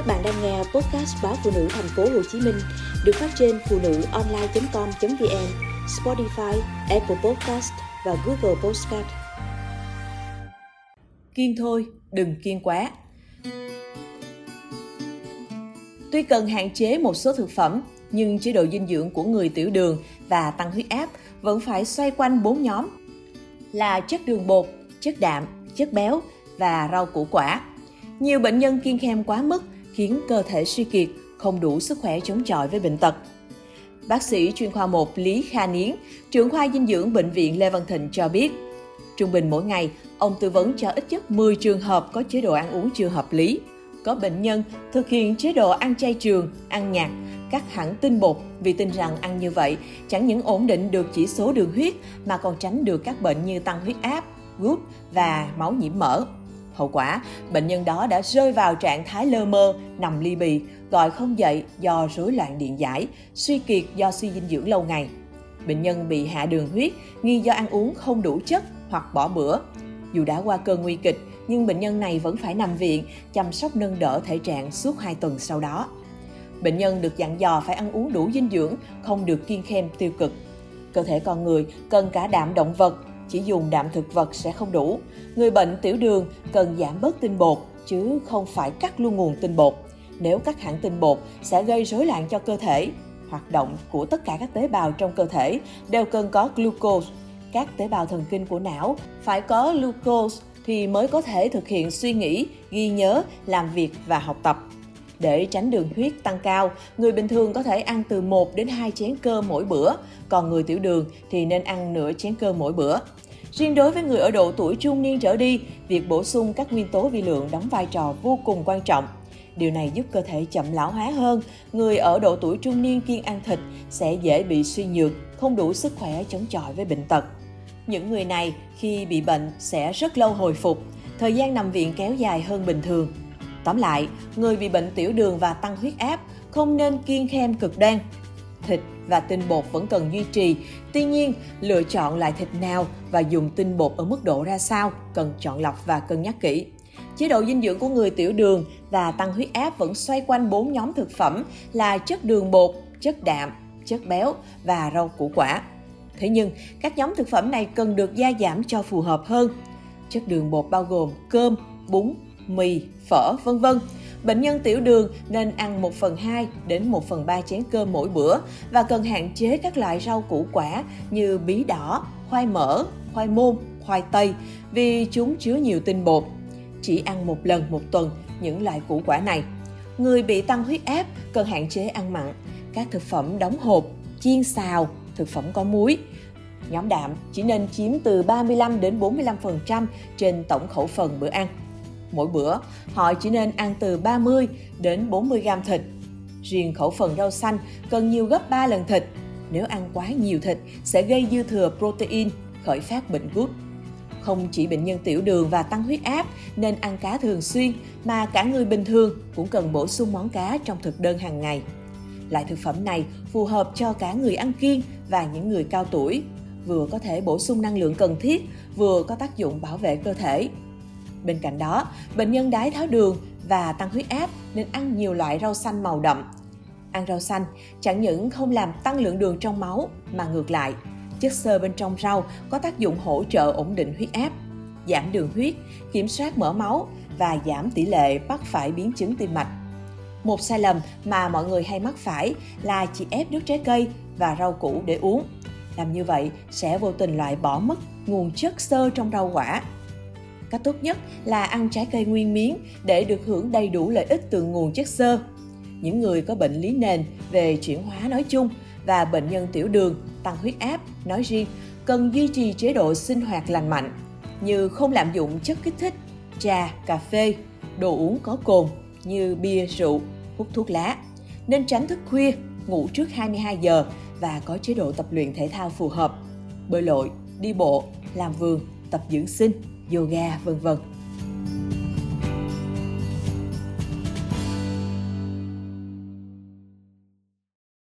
Các bạn đang nghe podcast báo phụ nữ thành phố Hồ Chí Minh được phát trên phụ nữ online.com.vn, Spotify, Apple Podcast và Google Podcast. Kiên thôi, đừng kiên quá. Tuy cần hạn chế một số thực phẩm, nhưng chế độ dinh dưỡng của người tiểu đường và tăng huyết áp vẫn phải xoay quanh bốn nhóm là chất đường bột, chất đạm, chất béo và rau củ quả. Nhiều bệnh nhân kiêng khem quá mức khiến cơ thể suy kiệt, không đủ sức khỏe chống chọi với bệnh tật. Bác sĩ chuyên khoa 1 Lý Kha Niến, trưởng khoa dinh dưỡng bệnh viện Lê Văn Thịnh cho biết, trung bình mỗi ngày, ông tư vấn cho ít nhất 10 trường hợp có chế độ ăn uống chưa hợp lý. Có bệnh nhân thực hiện chế độ ăn chay trường, ăn nhạt, cắt hẳn tinh bột vì tin rằng ăn như vậy chẳng những ổn định được chỉ số đường huyết mà còn tránh được các bệnh như tăng huyết áp, gút và máu nhiễm mỡ. Hậu quả, bệnh nhân đó đã rơi vào trạng thái lơ mơ, nằm ly bì, gọi không dậy do rối loạn điện giải, suy kiệt do suy dinh dưỡng lâu ngày. Bệnh nhân bị hạ đường huyết, nghi do ăn uống không đủ chất hoặc bỏ bữa. Dù đã qua cơn nguy kịch, nhưng bệnh nhân này vẫn phải nằm viện, chăm sóc nâng đỡ thể trạng suốt 2 tuần sau đó. Bệnh nhân được dặn dò phải ăn uống đủ dinh dưỡng, không được kiêng khem tiêu cực. Cơ thể con người cần cả đạm động vật, chỉ dùng đạm thực vật sẽ không đủ. Người bệnh tiểu đường cần giảm bớt tinh bột, chứ không phải cắt luôn nguồn tinh bột. Nếu cắt hẳn tinh bột sẽ gây rối loạn cho cơ thể. Hoạt động của tất cả các tế bào trong cơ thể đều cần có glucose. Các tế bào thần kinh của não phải có glucose thì mới có thể thực hiện suy nghĩ, ghi nhớ, làm việc và học tập. Để tránh đường huyết tăng cao, người bình thường có thể ăn từ 1 đến 2 chén cơm mỗi bữa, còn người tiểu đường thì nên ăn nửa chén cơm mỗi bữa. Riêng đối với người ở độ tuổi trung niên trở đi, việc bổ sung các nguyên tố vi lượng đóng vai trò vô cùng quan trọng. Điều này giúp cơ thể chậm lão hóa hơn. Người ở độ tuổi trung niên kiêng ăn thịt sẽ dễ bị suy nhược, không đủ sức khỏe chống chọi với bệnh tật. Những người này khi bị bệnh sẽ rất lâu hồi phục, thời gian nằm viện kéo dài hơn bình thường. Tóm lại, người bị bệnh tiểu đường và tăng huyết áp không nên kiêng khem cực đoan. Thịt và tinh bột vẫn cần duy trì, tuy nhiên lựa chọn loại thịt nào và dùng tinh bột ở mức độ ra sao cần chọn lọc và cân nhắc kỹ. Chế độ dinh dưỡng của người tiểu đường và tăng huyết áp vẫn xoay quanh bốn nhóm thực phẩm là chất đường bột, chất đạm, chất béo và rau củ quả. Thế nhưng, các nhóm thực phẩm này cần được gia giảm cho phù hợp hơn. Chất đường bột bao gồm cơm, bún, mì, phở, vân vân. Bệnh nhân tiểu đường nên ăn 1 phần 2 đến 1 phần 3 chén cơm mỗi bữa và cần hạn chế các loại rau củ quả như bí đỏ, khoai mỡ, khoai môn, khoai tây vì chúng chứa nhiều tinh bột. Chỉ ăn một lần một tuần những loại củ quả này. Người bị tăng huyết áp cần hạn chế ăn mặn, các thực phẩm đóng hộp, chiên xào, thực phẩm có muối. Nhóm đạm chỉ nên chiếm từ 35 đến 45% trên tổng khẩu phần bữa ăn. Mỗi bữa, họ chỉ nên ăn từ 30 đến 40 gram thịt. Riêng khẩu phần rau xanh cần nhiều gấp 3 lần thịt. Nếu ăn quá nhiều thịt sẽ gây dư thừa protein, khởi phát bệnh gút. Không chỉ bệnh nhân tiểu đường và tăng huyết áp nên ăn cá thường xuyên mà cả người bình thường cũng cần bổ sung món cá trong thực đơn hàng ngày. Loại thực phẩm này phù hợp cho cả người ăn kiêng và những người cao tuổi, vừa có thể bổ sung năng lượng cần thiết, vừa có tác dụng bảo vệ cơ thể. Bên cạnh đó, bệnh nhân đái tháo đường và tăng huyết áp nên ăn nhiều loại rau xanh màu đậm. Ăn rau xanh chẳng những không làm tăng lượng đường trong máu mà ngược lại, chất xơ bên trong rau có tác dụng hỗ trợ ổn định huyết áp, giảm đường huyết, kiểm soát mỡ máu và giảm tỷ lệ mắc phải biến chứng tim mạch. Một sai lầm mà mọi người hay mắc phải là chỉ ép nước trái cây và rau củ để uống. Làm như vậy sẽ vô tình loại bỏ mất nguồn chất xơ trong rau quả. Cách tốt nhất là ăn trái cây nguyên miếng để được hưởng đầy đủ lợi ích từ nguồn chất xơ. Những người có bệnh lý nền về chuyển hóa nói chung và bệnh nhân tiểu đường, tăng huyết áp nói riêng cần duy trì chế độ sinh hoạt lành mạnh như không lạm dụng chất kích thích, trà, cà phê, đồ uống có cồn như bia, rượu, hút thuốc lá. Nên tránh thức khuya, ngủ trước 22 giờ và có chế độ tập luyện thể thao phù hợp. Bơi lội, đi bộ, làm vườn, tập dưỡng sinh, yoga, vân vân.